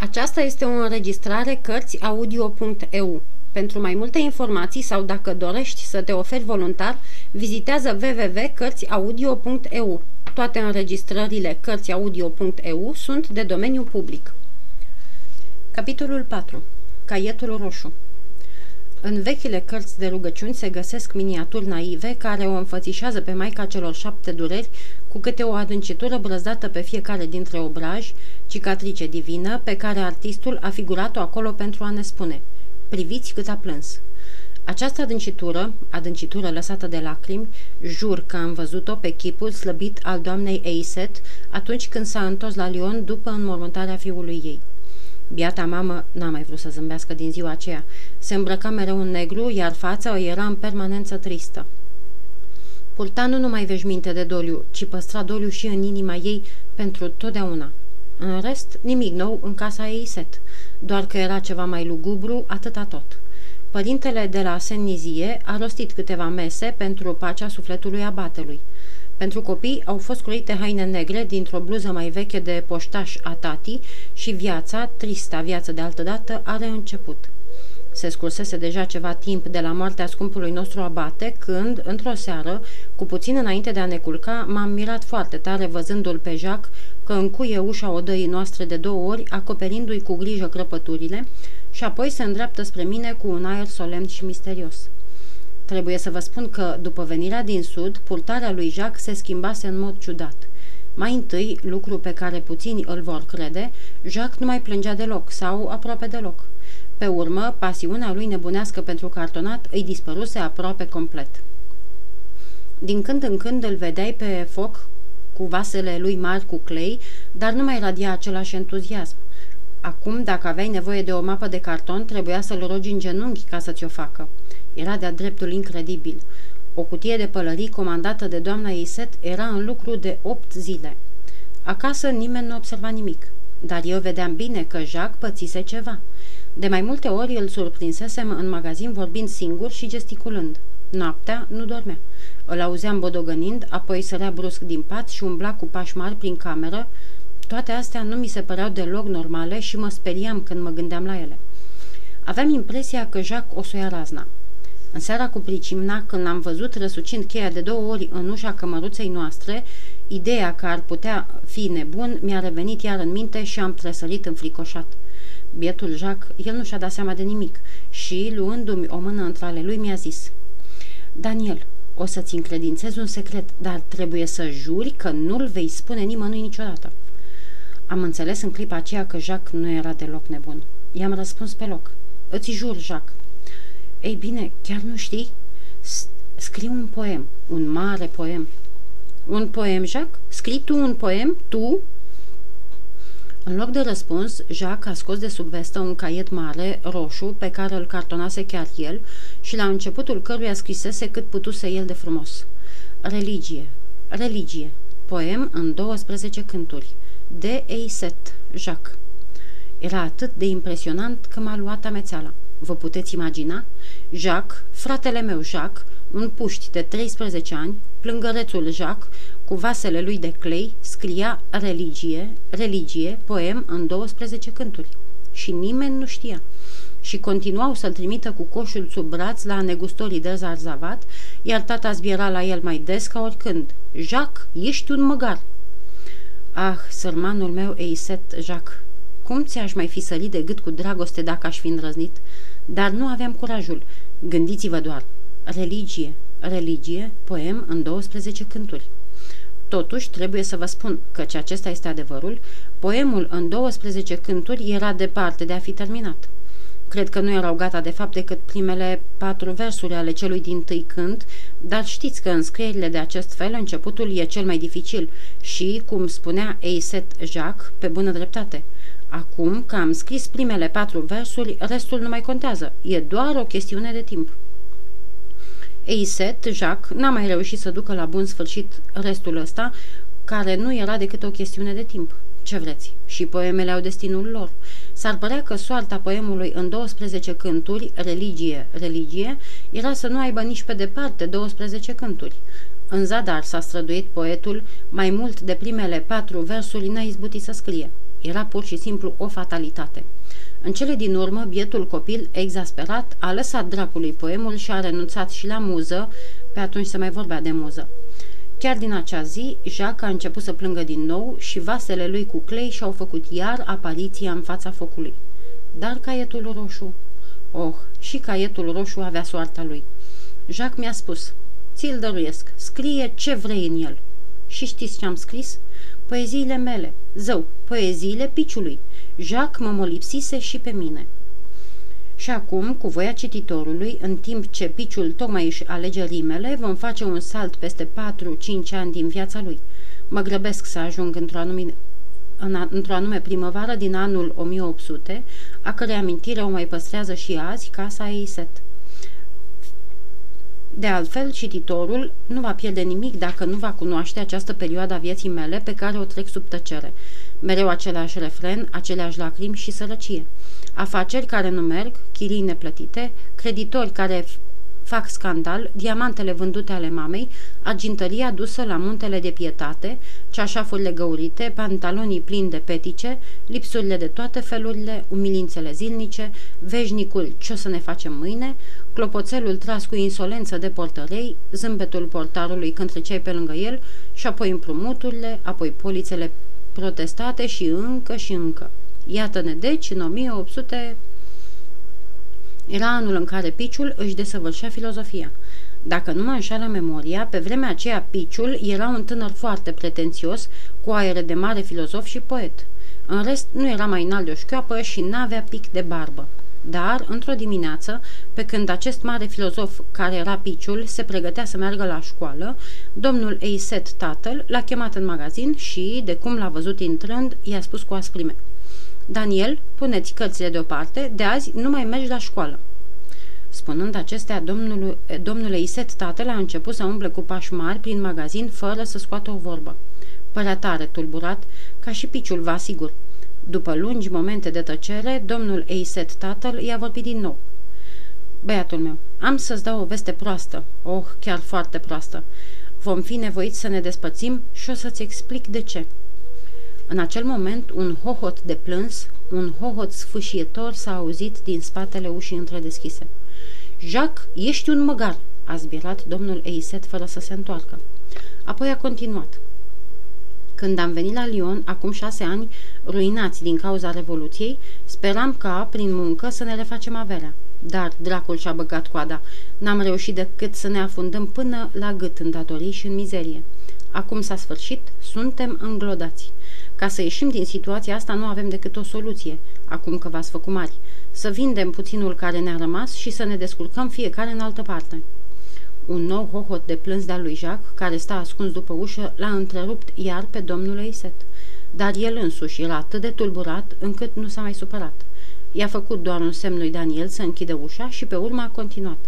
Aceasta este o înregistrare Cărțiaudio.eu. Pentru mai multe informații sau dacă dorești să te oferi voluntar, vizitează www.cărțiaudio.eu. Toate înregistrările Cărțiaudio.eu sunt de domeniu public. Capitolul 4. Caietul roșu în vechile cărți de rugăciuni se găsesc miniaturi naive care o înfățișează pe Maica celor șapte dureri cu câte o adâncitură brăzdată pe fiecare dintre obraji, cicatrice divină, pe care artistul a figurat-o acolo pentru a ne spune Priviți cât a plâns! Această adâncitură, adâncitură lăsată de lacrimi, jur că am văzut-o pe chipul slăbit al doamnei Eiset atunci când s-a întors la Lyon după înmormântarea fiului ei. Biata mamă n-a mai vrut să zâmbească din ziua aceea. Se îmbrăca mereu în negru, iar fața o era în permanență tristă. Purta nu numai veșminte de doliu, ci păstra doliu și în inima ei pentru totdeauna. În rest, nimic nou în casa ei set, doar că era ceva mai lugubru, atâta tot. Părintele de la Sennizie a rostit câteva mese pentru pacea sufletului abatelui. Pentru copii au fost croite haine negre dintr-o bluză mai veche de poștaș a tati și viața, trista viață de altădată, are început. Se scursese deja ceva timp de la moartea scumpului nostru abate, când, într-o seară, cu puțin înainte de a ne culca, m-am mirat foarte tare văzându-l pe Jacques că încuie ușa odăii noastre de două ori, acoperindu-i cu grijă crăpăturile, și apoi se îndreaptă spre mine cu un aer solemn și misterios. Trebuie să vă spun că, după venirea din sud, purtarea lui Jacques se schimbase în mod ciudat. Mai întâi, lucru pe care puțini îl vor crede, Jacques nu mai plângea deloc sau aproape deloc. Pe urmă, pasiunea lui nebunească pentru cartonat îi dispăruse aproape complet. Din când în când îl vedeai pe foc cu vasele lui mari cu clei, dar nu mai radia același entuziasm. Acum, dacă aveai nevoie de o mapă de carton, trebuia să-l rogi în genunchi ca să ți-o facă. Era de-a dreptul incredibil. O cutie de pălării comandată de doamna Iset era în lucru de opt zile. Acasă nimeni nu observa nimic, dar eu vedeam bine că Jacques pățise ceva. De mai multe ori îl surprinsesem în magazin vorbind singur și gesticulând. Noaptea nu dormea. Îl auzeam bodogănind, apoi sărea brusc din pat și umbla cu pași mari prin cameră. Toate astea nu mi se păreau deloc normale și mă speriam când mă gândeam la ele. Aveam impresia că Jacques o să ia razna. În seara cu pricimna, când l-am văzut răsucind cheia de două ori în ușa cămăruței noastre, ideea că ar putea fi nebun mi-a revenit iar în minte și am tresărit înfricoșat. Bietul Jacques, el nu și-a dat seama de nimic și, luându-mi o mână între ale lui, mi-a zis Daniel, o să-ți încredințez un secret, dar trebuie să juri că nu-l vei spune nimănui niciodată. Am înțeles în clipa aceea că Jacques nu era deloc nebun. I-am răspuns pe loc. Îți jur, Jacques. Ei bine, chiar nu știi? Scriu un poem, un mare poem. Un poem, Jacques? Scrii tu un poem? Tu? În loc de răspuns, Jacques a scos de sub vestă un caiet mare, roșu, pe care îl cartonase chiar el și la începutul căruia scrisese cât putuse el de frumos. Religie, religie, poem în 12 cânturi, de Eiset, Jacques. Era atât de impresionant că m-a luat amețeala. Vă puteți imagina? Jacques, fratele meu Jacques, un puști de 13 ani, plângărețul Jacques, cu vasele lui de clei, scria religie, religie, poem în 12 cânturi. Și nimeni nu știa. Și continuau să-l trimită cu coșul sub braț la negustorii de zarzavat, iar tata zbiera la el mai des ca oricând. Jacques, ești un măgar! Ah, sărmanul meu Eiset Jacques, cum ți-aș mai fi sărit de gât cu dragoste dacă aș fi îndrăznit? Dar nu aveam curajul. Gândiți-vă doar. Religie, religie, poem în 12 cânturi. Totuși, trebuie să vă spun că ce acesta este adevărul, poemul în 12 cânturi era departe de a fi terminat. Cred că nu erau gata de fapt decât primele patru versuri ale celui din tâi cânt, dar știți că în scrierile de acest fel începutul e cel mai dificil și, cum spunea Eiset Jacques, pe bună dreptate. Acum că am scris primele patru versuri, restul nu mai contează. E doar o chestiune de timp. Eiset, Jacques, n-a mai reușit să ducă la bun sfârșit restul ăsta, care nu era decât o chestiune de timp. Ce vreți? Și poemele au destinul lor. S-ar părea că soarta poemului în 12 cânturi, religie, religie, era să nu aibă nici pe departe 12 cânturi. În zadar s-a străduit poetul, mai mult de primele patru versuri n-a izbutit să scrie. Era pur și simplu o fatalitate. În cele din urmă, bietul copil, exasperat, a lăsat dracului poemul și a renunțat și la muză, pe atunci se mai vorbea de muză. Chiar din acea zi, Jacques a început să plângă din nou și vasele lui cu clei și-au făcut iar apariția în fața focului. Dar caietul roșu... Oh, și caietul roșu avea soarta lui. Jacques mi-a spus, ți-l dăruiesc, scrie ce vrei în el. Și știți ce am scris? Poeziile mele, zău, poeziile piciului. Jacques mă molipsise și pe mine. Și acum, cu voia cititorului, în timp ce piciul tocmai își alege rimele, vom face un salt peste 4-5 ani din viața lui. Mă grăbesc să ajung într-o anume, în, într-o anume primăvară din anul 1800, a cărei amintire o mai păstrează și azi casa Eiset. De altfel, cititorul nu va pierde nimic dacă nu va cunoaște această perioadă a vieții mele pe care o trec sub tăcere. Mereu același refren, aceleași lacrimi și sărăcie. Afaceri care nu merg, chirii neplătite, creditori care fac scandal, diamantele vândute ale mamei, argintăria dusă la muntele de pietate, ceașafurile găurite, pantalonii plini de petice, lipsurile de toate felurile, umilințele zilnice, veșnicul ce o să ne facem mâine, clopoțelul tras cu insolență de portărei, zâmbetul portarului când treceai pe lângă el și apoi împrumuturile, apoi polițele protestate și încă și încă. Iată-ne deci în 1800 era anul în care Piciul își desăvârșea filozofia. Dacă nu mă înșală memoria, pe vremea aceea Piciul era un tânăr foarte pretențios, cu aere de mare filozof și poet. În rest, nu era mai înalt de o șchioapă și n-avea pic de barbă. Dar, într-o dimineață, pe când acest mare filozof care era piciul se pregătea să meargă la școală, domnul Eiset, tatăl, l-a chemat în magazin și, de cum l-a văzut intrând, i-a spus cu asprime. Daniel, puneți cărțile deoparte, de azi nu mai mergi la școală. Spunând acestea, domnul, domnule Iset tatăl a început să umble cu pași mari prin magazin fără să scoată o vorbă. Părea tare tulburat, ca și piciul, vă asigur. După lungi momente de tăcere, domnul Eiset tatăl i-a vorbit din nou. Băiatul meu, am să-ți dau o veste proastă, oh, chiar foarte proastă. Vom fi nevoiți să ne despățim și o să-ți explic de ce. În acel moment, un hohot de plâns, un hohot sfâșietor s-a auzit din spatele ușii întredeschise. Jacques, ești un măgar!" a zbirat domnul Eiset fără să se întoarcă. Apoi a continuat. Când am venit la Lyon, acum șase ani, ruinați din cauza Revoluției, speram ca, prin muncă, să ne refacem averea. Dar dracul și-a băgat coada. N-am reușit decât să ne afundăm până la gât în datorii și în mizerie. Acum s-a sfârșit, suntem înglodați. Ca să ieșim din situația asta nu avem decât o soluție, acum că v-ați făcut mari. Să vindem puținul care ne-a rămas și să ne descurcăm fiecare în altă parte. Un nou hohot de plâns de-al lui Jacques, care sta ascuns după ușă, l-a întrerupt iar pe domnul Eiset. Dar el însuși era atât de tulburat încât nu s-a mai supărat. I-a făcut doar un semn lui Daniel să închide ușa și pe urmă a continuat.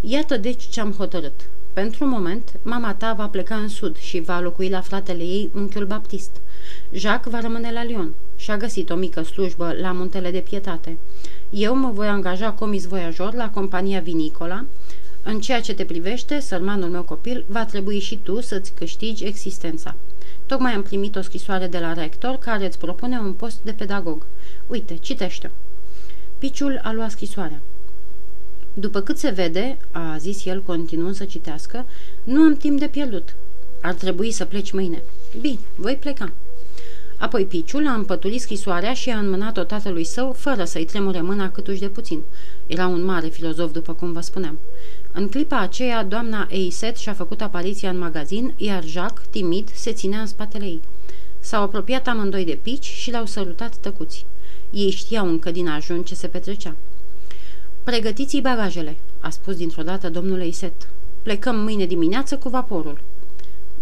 Iată deci ce am hotărât. Pentru un moment, mama ta va pleca în sud și va locui la fratele ei, unchiul Baptist. Jacques va rămâne la Lyon și a găsit o mică slujbă la muntele de pietate. Eu mă voi angaja comis voiajor la compania vinicola. În ceea ce te privește, sărmanul meu copil, va trebui și tu să-ți câștigi existența. Tocmai am primit o scrisoare de la rector care îți propune un post de pedagog. Uite, citește-o. Piciul a luat scrisoarea. După cât se vede, a zis el continuând să citească, nu am timp de pierdut. Ar trebui să pleci mâine. Bine, voi pleca. Apoi Piciul a împăturit scrisoarea și a înmânat-o tatălui său, fără să-i tremure mâna câtuși de puțin. Era un mare filozof, după cum vă spuneam. În clipa aceea, doamna Eiset și-a făcut apariția în magazin, iar Jacques, timid, se ținea în spatele ei. S-au apropiat amândoi de pici și l-au sărutat tăcuți. Ei știau încă din ajun ce se petrecea. Pregătiți-i bagajele, a spus dintr-o dată domnul Eiset. Plecăm mâine dimineață cu vaporul.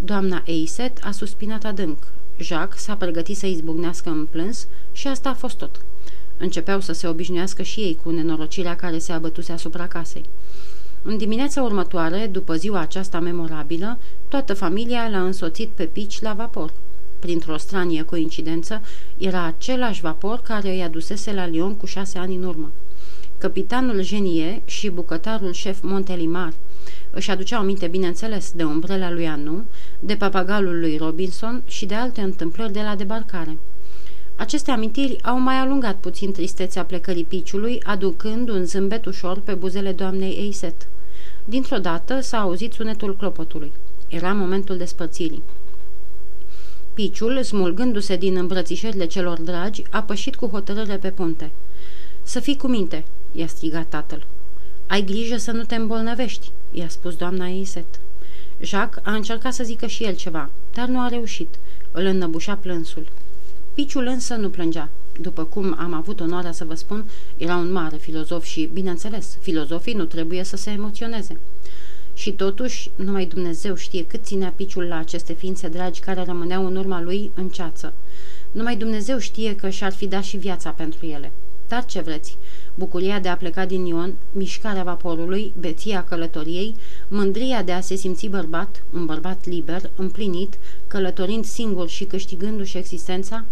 Doamna Eiset a suspinat adânc. Jacques s-a pregătit să izbucnească în plâns și asta a fost tot. Începeau să se obișnuiască și ei cu nenorocirea care se abătuse asupra casei. În dimineața următoare, după ziua aceasta memorabilă, toată familia l-a însoțit pe pici la vapor. Printr-o stranie coincidență, era același vapor care îi adusese la Lyon cu șase ani în urmă. Capitanul Genie și bucătarul șef Montelimar își aduceau aminte, bineînțeles, de umbrela lui Anu, de papagalul lui Robinson și de alte întâmplări de la debarcare. Aceste amintiri au mai alungat puțin tristețea plecării piciului, aducând un zâmbet ușor pe buzele doamnei Eiset. Dintr-o dată s-a auzit sunetul clopotului. Era momentul despărțirii. Piciul, smulgându-se din îmbrățișările celor dragi, a pășit cu hotărâre pe punte. Să fii cu minte!" i-a strigat tatăl. Ai grijă să nu te îmbolnăvești!" i-a spus doamna Eiset. Jacques a încercat să zică și el ceva, dar nu a reușit. Îl înnăbușea plânsul. Piciul însă nu plângea. După cum am avut onoarea să vă spun, era un mare filozof și, bineînțeles, filozofii nu trebuie să se emoționeze. Și totuși, numai Dumnezeu știe cât ținea piciul la aceste ființe dragi care rămâneau în urma lui în ceață. Numai Dumnezeu știe că și-ar fi dat și viața pentru ele. Dar ce vreți? Bucuria de a pleca din Ion, mișcarea vaporului, beția călătoriei, mândria de a se simți bărbat, un bărbat liber, împlinit, călătorind singur și câștigându-și existența,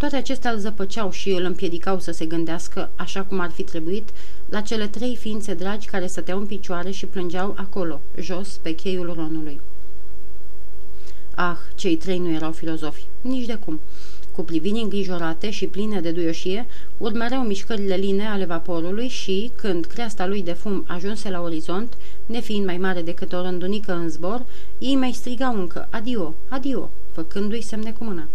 toate acestea îl zăpăceau și îl împiedicau să se gândească, așa cum ar fi trebuit, la cele trei ființe dragi care stăteau în picioare și plângeau acolo, jos, pe cheiul ronului. Ah, cei trei nu erau filozofi, nici de cum. Cu privini îngrijorate și pline de duioșie, urmăreau mișcările line ale vaporului și, când creasta lui de fum ajunse la orizont, nefiind mai mare decât o rândunică în zbor, ei mai strigau încă, adio, adio, făcându-i semne cu mâna.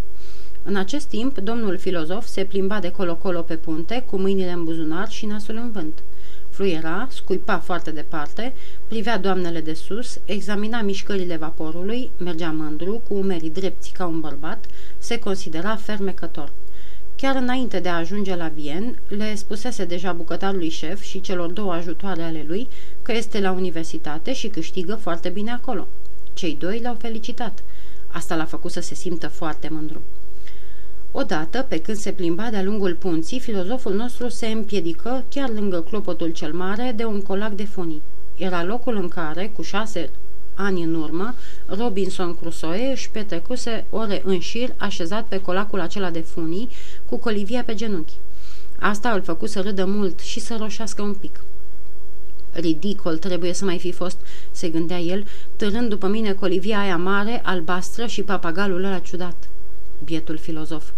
În acest timp, domnul filozof se plimba de colo-colo pe punte, cu mâinile în buzunar și nasul în vânt. Fluiera, scuipa foarte departe, privea doamnele de sus, examina mișcările vaporului, mergea mândru, cu umerii drepți ca un bărbat, se considera fermecător. Chiar înainte de a ajunge la Vien, le spusese deja bucătarului șef și celor două ajutoare ale lui că este la universitate și câștigă foarte bine acolo. Cei doi l-au felicitat. Asta l-a făcut să se simtă foarte mândru. Odată, pe când se plimba de-a lungul punții, filozoful nostru se împiedică chiar lângă clopotul cel mare de un colac de funii. Era locul în care, cu șase ani în urmă, Robinson Crusoe își petrecuse ore în șir așezat pe colacul acela de funii, cu colivia pe genunchi. Asta îl făcut să râdă mult și să roșească un pic. Ridicol trebuie să mai fi fost, se gândea el, târând după mine colivia aia mare, albastră și papagalul ăla ciudat. Bietul filozof.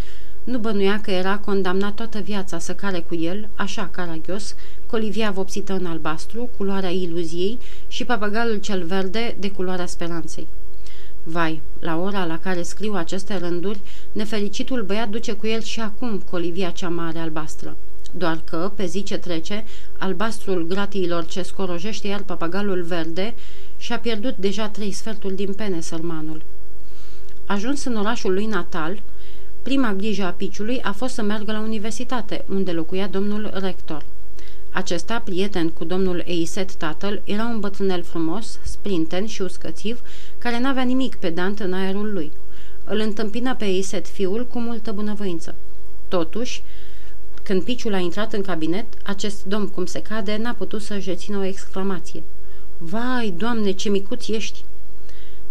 Nu bănuia că era condamnat toată viața să care cu el, așa caragios, colivia vopsită în albastru, culoarea iluziei, și papagalul cel verde de culoarea speranței. Vai, la ora la care scriu aceste rânduri, nefericitul băiat duce cu el și acum colivia cea mare albastră. Doar că, pe zi ce trece, albastrul gratiilor ce scorojește iar papagalul verde și-a pierdut deja trei sferturi din pene sărmanul. Ajuns în orașul lui natal, prima grijă a piciului a fost să meargă la universitate, unde locuia domnul rector. Acesta, prieten cu domnul Eiset tatăl, era un bătrânel frumos, sprinten și uscățiv, care n-avea nimic pedant în aerul lui. Îl întâmpină pe Eiset fiul cu multă bunăvoință. Totuși, când piciul a intrat în cabinet, acest domn, cum se cade, n-a putut să-și rețină o exclamație. Vai, doamne, ce micuț ești!"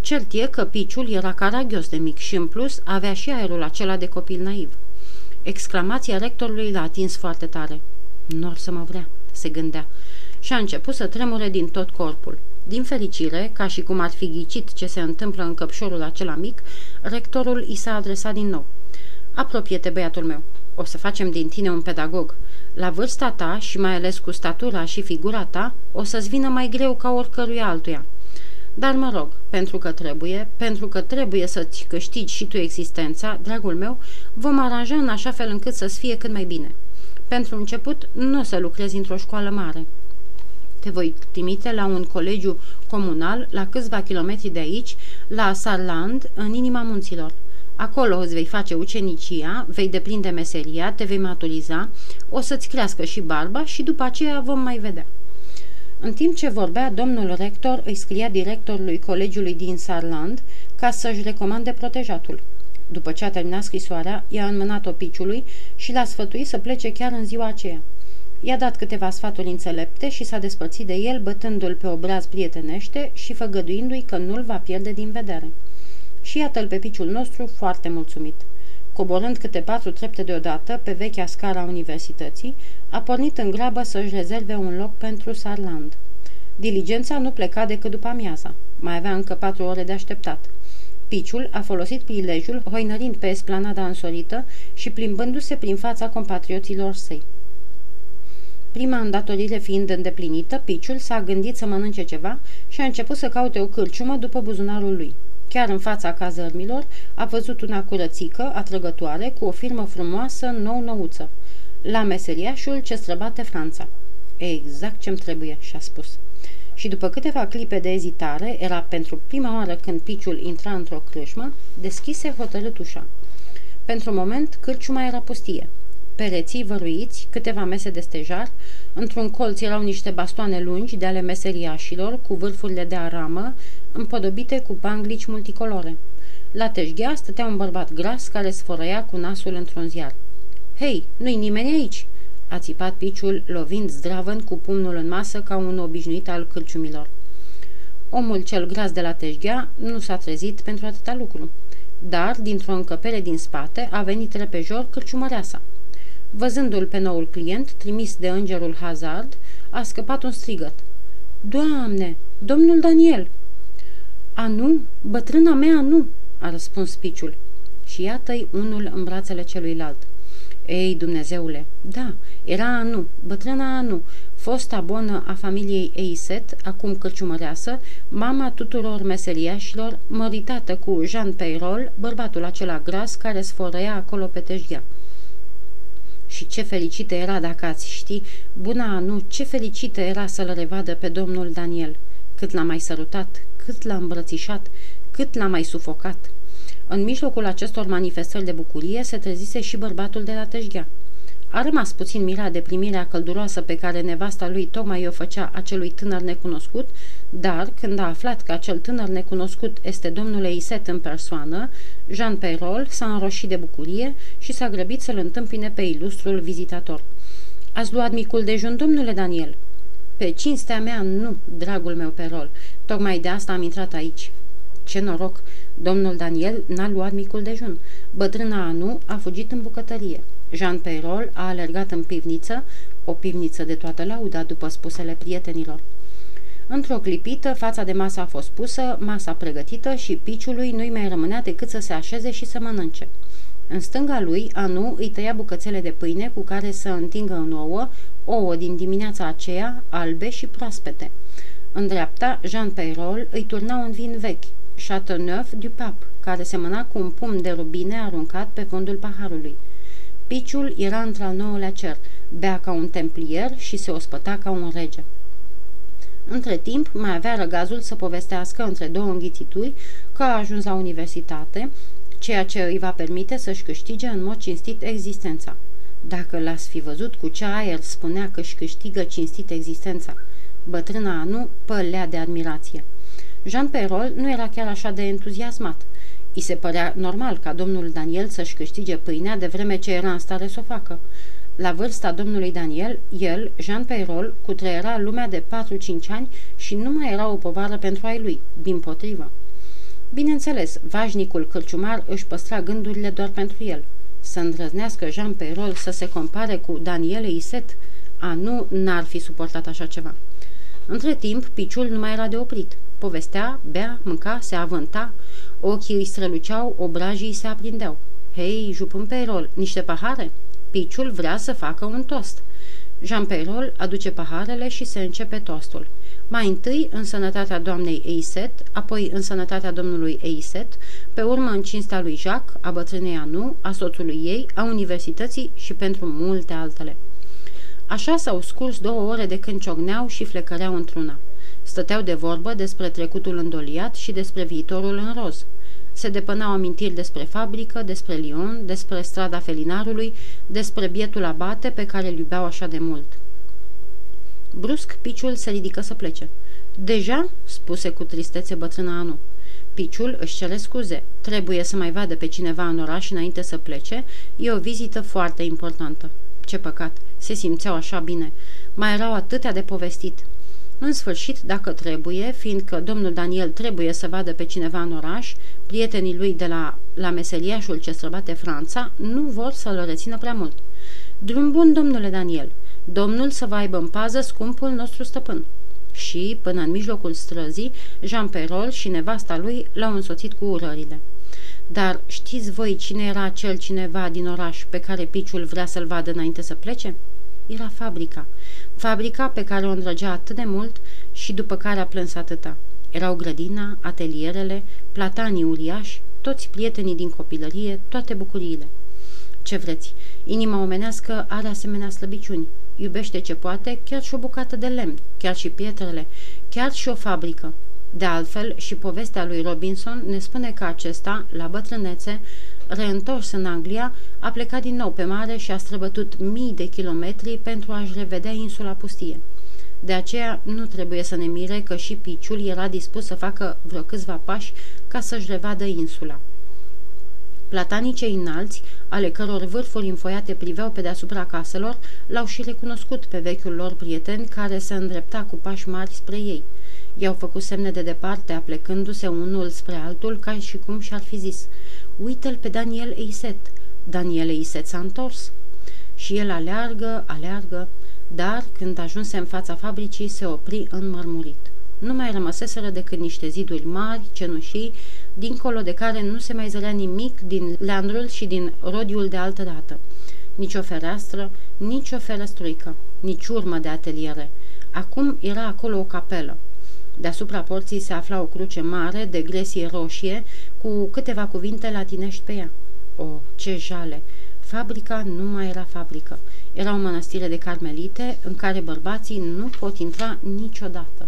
Cert e că piciul era caragios de mic și, în plus, avea și aerul acela de copil naiv. Exclamația rectorului l-a atins foarte tare. Nu or să mă vrea, se gândea, și a început să tremure din tot corpul. Din fericire, ca și cum ar fi ghicit ce se întâmplă în căpșorul acela mic, rectorul i s-a adresat din nou. Apropie-te, băiatul meu, o să facem din tine un pedagog. La vârsta ta și mai ales cu statura și figura ta, o să-ți vină mai greu ca oricărui altuia. Dar mă rog, pentru că trebuie, pentru că trebuie să-ți câștigi și tu existența, dragul meu, vom aranja în așa fel încât să-ți fie cât mai bine. Pentru început, nu o să lucrezi într-o școală mare. Te voi trimite la un colegiu comunal la câțiva kilometri de aici, la Sarland, în inima munților. Acolo îți vei face ucenicia, vei deprinde meseria, te vei maturiza, o să-ți crească și barba și după aceea vom mai vedea. În timp ce vorbea, domnul rector îi scria directorului colegiului din Sarland ca să-și recomande protejatul. După ce a terminat scrisoarea, i-a înmânat-o piciului și l-a sfătuit să plece chiar în ziua aceea. I-a dat câteva sfaturi înțelepte și s-a despărțit de el, bătându-l pe obraz prietenește și făgăduindu-i că nu-l va pierde din vedere. Și iată-l pe piciul nostru foarte mulțumit. Coborând câte patru trepte deodată pe vechea scara universității, a pornit în grabă să-și rezerve un loc pentru Sarland. Diligența nu pleca decât după amiaza. Mai avea încă patru ore de așteptat. Piciul a folosit prilejul, hoinărind pe esplanada însorită și plimbându-se prin fața compatrioților săi. Prima îndatorire fiind îndeplinită, Piciul s-a gândit să mănânce ceva și a început să caute o cârciumă după buzunarul lui. Chiar în fața cazărmilor a văzut una curățică, atrăgătoare, cu o firmă frumoasă, nou-nouță. La meseriașul ce străbate Franța. Exact ce-mi trebuie, și-a spus. Și după câteva clipe de ezitare, era pentru prima oară când piciul intra într-o crâșmă, deschise hotărât ușa. Pentru moment, cârciuma era pustie. Pereții văruiți, câteva mese de stejar, într-un colț erau niște bastoane lungi de ale meseriașilor, cu vârfurile de aramă, împodobite cu panglici multicolore. La teșghea stătea un bărbat gras care sfărăia cu nasul într-un ziar. Hei, nu-i nimeni aici!" a țipat piciul, lovind zdravăn cu pumnul în masă ca un obișnuit al cârciumilor. Omul cel gras de la teșghea nu s-a trezit pentru atâta lucru, dar, dintr-o încăpere din spate, a venit repejor cârciumăreasa. Văzându-l pe noul client, trimis de îngerul Hazard, a scăpat un strigăt. Doamne, domnul Daniel!" A nu, bătrâna mea nu!" a răspuns piciul. Și iată-i unul în brațele celuilalt. Ei, Dumnezeule, da, era Anu, bătrâna Anu, fosta bonă a familiei Eiset, acum cărciumăreasă, mama tuturor meseriașilor, măritată cu Jean Peyrol, bărbatul acela gras care sfărăia acolo pe teșghea. Și ce fericită era dacă ați ști, buna Anu, ce fericită era să-l revadă pe domnul Daniel. Cât l-a mai sărutat, cât l-a îmbrățișat, cât l-a mai sufocat. În mijlocul acestor manifestări de bucurie se trezise și bărbatul de la teșghea. A rămas puțin mirat de primirea călduroasă pe care nevasta lui tocmai o făcea acelui tânăr necunoscut, dar când a aflat că acel tânăr necunoscut este domnul Eiset în persoană, Jean Peyrol s-a înroșit de bucurie și s-a grăbit să-l întâmpine pe ilustrul vizitator. Ați luat micul dejun, domnule Daniel?" Pe cinstea mea, nu, dragul meu Perol. Tocmai de asta am intrat aici." Ce noroc! Domnul Daniel n-a luat micul dejun. Bătrâna Anu a fugit în bucătărie. Jean Peyrol a alergat în pivniță, o pivniță de toată lauda după spusele prietenilor. Într-o clipită, fața de masă a fost pusă, masa pregătită și piciului nu-i mai rămânea decât să se așeze și să mănânce. În stânga lui, Anu îi tăia bucățele de pâine cu care să întingă în ouă, ouă din dimineața aceea, albe și proaspete. În dreapta, Jean Peyrol îi turna un vin vechi, Chateauneuf du Pape, care semăna cu un pumn de rubine aruncat pe fondul paharului. Piciul era într-al nouălea cer, bea ca un templier și se ospăta ca un rege. Între timp, mai avea răgazul să povestească între două înghițituri că a ajuns la universitate, ceea ce îi va permite să-și câștige în mod cinstit existența. Dacă l-ați fi văzut cu ce aer spunea că își câștigă cinstit existența, bătrâna nu pălea de admirație. Jean Perol nu era chiar așa de entuziasmat. I se părea normal ca domnul Daniel să-și câștige pâinea de vreme ce era în stare să o facă. La vârsta domnului Daniel, el, Jean Peyrol, cutreiera lumea de 4-5 ani și nu mai era o povară pentru ai lui, din potrivă. Bineînțeles, vașnicul cârciumar își păstra gândurile doar pentru el. Să îndrăznească Jean Peyrol să se compare cu Daniele Iset? A, nu, n-ar fi suportat așa ceva. Între timp, piciul nu mai era de oprit. Povestea, bea, mânca, se avânta, ochii îi străluceau, obrajii se aprindeau. Hei, jupân Peirol, niște pahare? Piciul vrea să facă un tost. Jean Peirol aduce paharele și se începe tostul. Mai întâi în sănătatea doamnei Eiset, apoi în sănătatea domnului Eiset, pe urmă în cinstea lui Jacques, a bătrânei Anu, a soțului ei, a universității și pentru multe altele. Așa s-au scurs două ore de când ciogneau și flecăreau într-una. Stăteau de vorbă despre trecutul îndoliat și despre viitorul în roz. Se depănau amintiri despre fabrică, despre Lyon, despre strada felinarului, despre bietul abate pe care îl iubeau așa de mult. Brusc, piciul se ridică să plece. Deja?" spuse cu tristețe bătrâna Anu. Piciul își cere scuze. Trebuie să mai vadă pe cineva în oraș înainte să plece. E o vizită foarte importantă. Ce păcat, se simțeau așa bine. Mai erau atâtea de povestit. În sfârșit, dacă trebuie, fiindcă domnul Daniel trebuie să vadă pe cineva în oraș, prietenii lui de la, la meseliașul ce străbate Franța nu vor să-l rețină prea mult. Drum bun, domnule Daniel, domnul să vă aibă în pază scumpul nostru stăpân. și, până în mijlocul străzii, Jean Perol și nevasta lui l-au însoțit cu urările. Dar știți voi cine era acel cineva din oraș pe care piciul vrea să-l vadă înainte să plece? Era fabrica. Fabrica pe care o îndrăgea atât de mult și după care a plâns atâta. Erau grădina, atelierele, platanii uriași, toți prietenii din copilărie, toate bucuriile. Ce vreți, inima omenească are asemenea slăbiciuni. Iubește ce poate, chiar și o bucată de lemn, chiar și pietrele, chiar și o fabrică. De altfel, și povestea lui Robinson ne spune că acesta, la bătrânețe, reîntors în Anglia, a plecat din nou pe mare și a străbătut mii de kilometri pentru a-și revedea insula pustie. De aceea nu trebuie să ne mire că și piciul era dispus să facă vreo câțiva pași ca să-și revadă insula. Platanii cei înalți, ale căror vârfuri înfoiate priveau pe deasupra caselor, l-au și recunoscut pe vechiul lor prieten care se îndrepta cu pași mari spre ei. I-au făcut semne de departe, aplecându-se unul spre altul, ca și cum și-ar fi zis, Uite-l pe Daniel Eiset. Daniel Eiset s-a întors. Și el aleargă, aleargă, dar când ajunse în fața fabricii se opri înmărmurit. Nu mai rămăseseră decât niște ziduri mari, cenușii, dincolo de care nu se mai zărea nimic din leandrul și din rodiul de altă dată. Nici o fereastră, nici o ferăstruică, nici urmă de ateliere. Acum era acolo o capelă. Deasupra porții se afla o cruce mare de gresie roșie cu câteva cuvinte latinești pe ea. O, ce jale! Fabrica nu mai era fabrică. Era o mănăstire de carmelite în care bărbații nu pot intra niciodată.